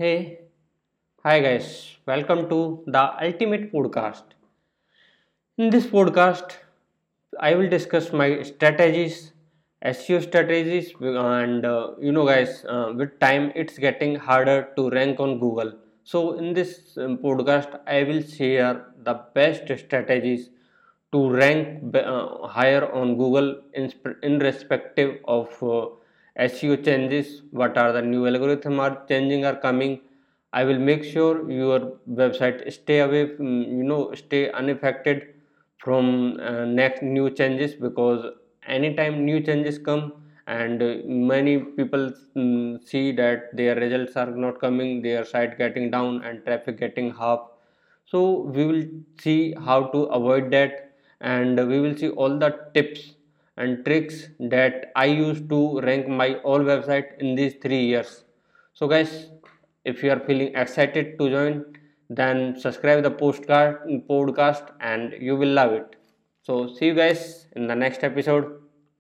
Hey, hi guys, welcome to the Ultimate Podcast. In this podcast, I will discuss my strategies, SEO strategies, and uh, you know, guys, uh, with time it's getting harder to rank on Google. So, in this um, podcast, I will share the best strategies to rank uh, higher on Google in, in respective of uh, SEO changes, what are the new algorithm are changing are coming. I will make sure your website stay away, from, you know, stay unaffected from uh, next new changes because anytime new changes come and uh, many people mm, see that their results are not coming, their site getting down and traffic getting half so we will see how to avoid that and we will see all the tips and tricks that i used to rank my all website in these 3 years. So guys if you are feeling excited to join then subscribe the postcard podcast and you will love it. So see you guys in the next episode